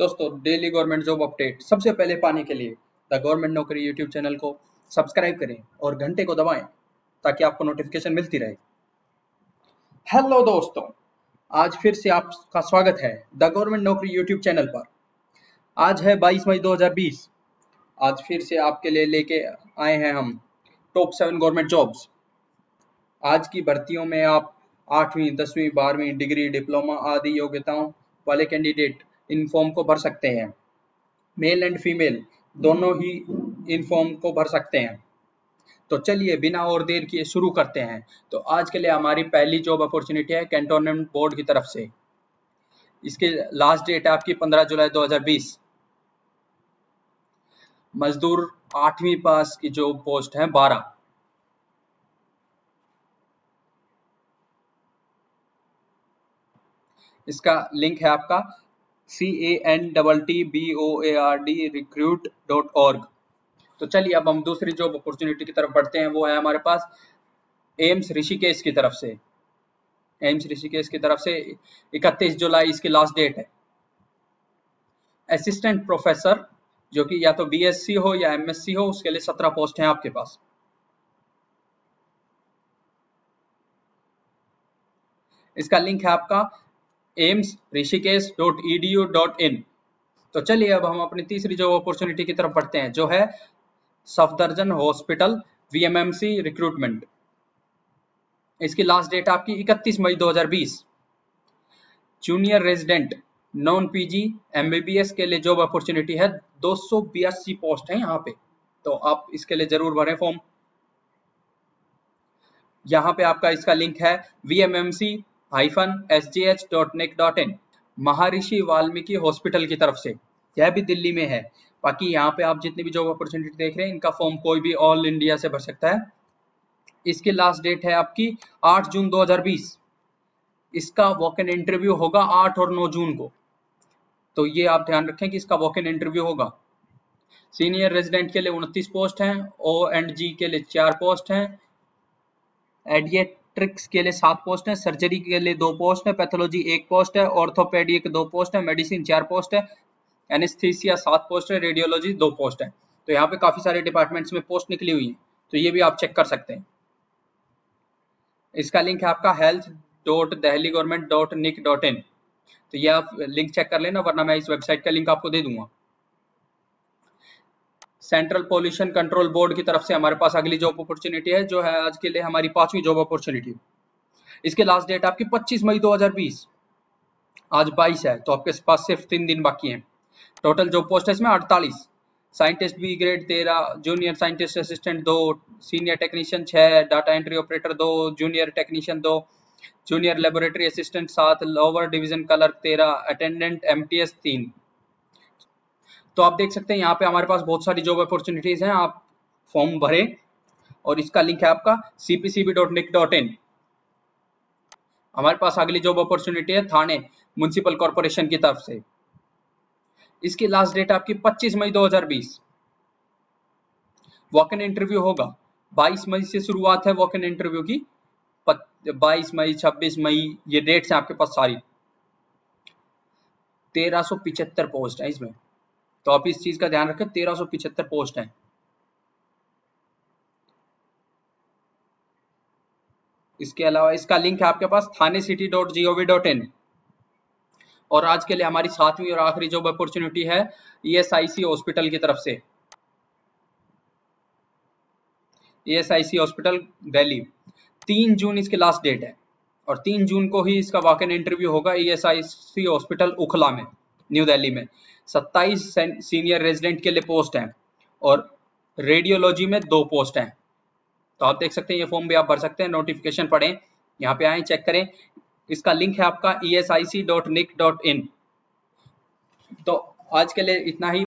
दोस्तों daily government job update सबसे पहले पाने के लिए the government Naukri YouTube channel को सब्सक्राइब करें और घंटे को दबाएँ, ताकि आपको नोटिफिकेशन मिलती रहे। हेलो दोस्तों, आज फिर से आपका स्वागत है the government Naukri YouTube channel पर। आज है 22 मई 2020 आज फिर से आपके लिए लेके आए हैं हम टॉप सेवन गवर्नमेंट जॉब्स आज की भर्तियों में आप आठवीं, दसवीं, बारहवीं डिग्री डिप्लोमा आदि योग्यताओं वाले कैंडिडेट इन फॉर्म को भर सकते हैं। मेल एंड फीमेल दोनों ही इन फॉर्म को भर सकते हैं। तो चलिए, बिना और देर किए शुरू करते हैं। तो आज के लिए हमारी पहली जॉब अपॉर्चुनिटी है कैंटोनमेंट बोर्ड की तरफ़ से। इसके लास्ट डेट है आपकी 15 जुलाई 2020 मजदूर आठवीं पास की जो पोस्ट है 12 इसका लिंक है आपका C A N double T B O A R D recruit dot org तो चलिए, अब हम दूसरी जॉब अपॉर्चुनिटी की तरफ़ बढ़ते हैं। वो है हमारे पास एम्स ऋषिकेश की तरफ़ से। एम्स ऋषिकेश की तरफ़ से 31 जुलाई इसकी लास्ट डेट है। असिस्टेंट प्रोफेसर जो कि या तो बीएससी हो या एमएससी हो, उसके लिए 17 पोस्ट हैं आपके पास। इसका लिंक है आपका AIIMS Rishikesh dot E D U dot in तो चलिए अब हम अपनी तीसरी जॉब अपॉर्चुनिटी की तरफ़ बढ़ते हैं, जो है सफदरजन हॉस्पिटल वीएमएमसी रिक्रूटमेंट इसकी लास्ट डेट आपकी 31 मई 2020 junior resident non PG MBBS के लिए जॉब अपॉर्चुनिटी है, दो पोस्ट है यहाँ पे। तो आप इसके लिए ज़रूर भरें फॉर्म यहाँ पे आपका इसका लिंक है VMMC hyphen S G dot in Maharshi Valmiki hospital की तरफ़ से। यह भी दिल्ली में है। बाकी यहाँ पे आप जितनी भी जॉब अपॉर्चुनिटी देख रहे हैं, इनका फॉर्म कोई भी ऑल इंडिया से भर सकता है। इसकी लास्ट डेट है आपकी 8 जून 2020 इसका वॉक इन इंटरव्यू होगा 8 और 9 जून को। तो ये आप ध्यान रखें कि इसका वॉक इन इंटरव्यू होगा। सीनियर रेजिडेंट के लिए उनतीस पोस्ट हैं ओ एंड जी के लिए चार पोस्ट हैं। एडिएट ट्रिक्स के लिए सात पोस्ट है, सर्जरी के लिए दो पोस्ट है, पैथोलॉजी एक पोस्ट है ऑर्थोपेडिक दो पोस्ट है, मेडिसिन चार पोस्ट है, एनेस्थीसिया सात पोस्ट है, रेडियोलॉजी दो पोस्ट है। तो यहाँ पे काफ़ी सारे डिपार्टमेंट्स में पोस्ट निकली हुई है तो ये भी आप चेक कर सकते हैं। इसका लिंक है आपका health dot Delhi government dot nic dot in तो ये आप लिंक चेक कर लेना, वरना मैं इस वेबसाइट का लिंक आपको दे दूँगा। सेंट्रल पॉल्यूशन कंट्रोल बोर्ड की तरफ़ से हमारे पास अगली जॉब अपॉर्चुनिटी है, जो है आज के लिए हमारी पांचवी जॉब अपॉर्चुनिटी इसके लास्ट डेट आपकी 25 मई 2020 आज 22 है तो आपके पास सिर्फ़ तीन दिन बाकी हैं। टोटल जॉब पोस्ट है इसमें अड़तालीस। साइंटिस्ट बी ग्रेड तेरह जूनियर साइंटिस्ट असिस्टेंट दो सीनियर टेक्नीशियन छह डाटा एंट्री ऑपरेटर दो जूनियर टेक्नीशियन दो जूनियर लेबोरेटरी असिस्टेंट सात लोअर डिवीज़न क्लर्क तेरह अटेंडेंट एमटीएस तीन। तो आप देख सकते हैं, यहाँ पे हमारे पास बहुत सारी जॉब अपॉर्चुनिटीज़ हैं, आप फॉर्म भरें और इसका लिंक है आपका cpcb.nic.in हमारे पास अगली जॉब अपॉर्चुनिटी है, थाने म्यूनसिपल कॉर्पोरेशन की तरफ़ से। इसकी लास्ट डेट आपकी 25 मई 2020 वॉक इन इंटरव्यू होगा। 22 मई से शुरुआत है वॉक इन इंटरव्यू की। 22 मई 26 मई, ये डेट्स हैं आपके पास सारी। तेरह पोस्ट है इसमें। तो आप इस चीज़ का ध्यान रखें, तेरह सौ पोस्ट हैं। इसके अलावा इसका लिंक है आपके पास Thane city dot G O V dot in और आज के लिए हमारी सातवीं और आखिरी जॉब अपॉर्चुनिटी है ईएसआईसी हॉस्पिटल की तरफ़ से। ईएसआईसी हॉस्पिटल दिल्ली तीन जून इसकी लास्ट डेट है। और तीन जून को ही इसका वाक इंटरव्यू होगा ईएसआईसी हॉस्पिटल उखला में। न्यू दिल्ली में 27 सीनियर रेजिडेंट के लिए पोस्ट हैं और रेडियोलॉजी में दो पोस्ट हैं तो आप देख सकते हैं ये फॉर्म भी आप भर सकते हैं नोटिफिकेशन पढ़ें यहाँ पे आए चेक करें इसका लिंक है आपका ई तो आज के लिए इतना ही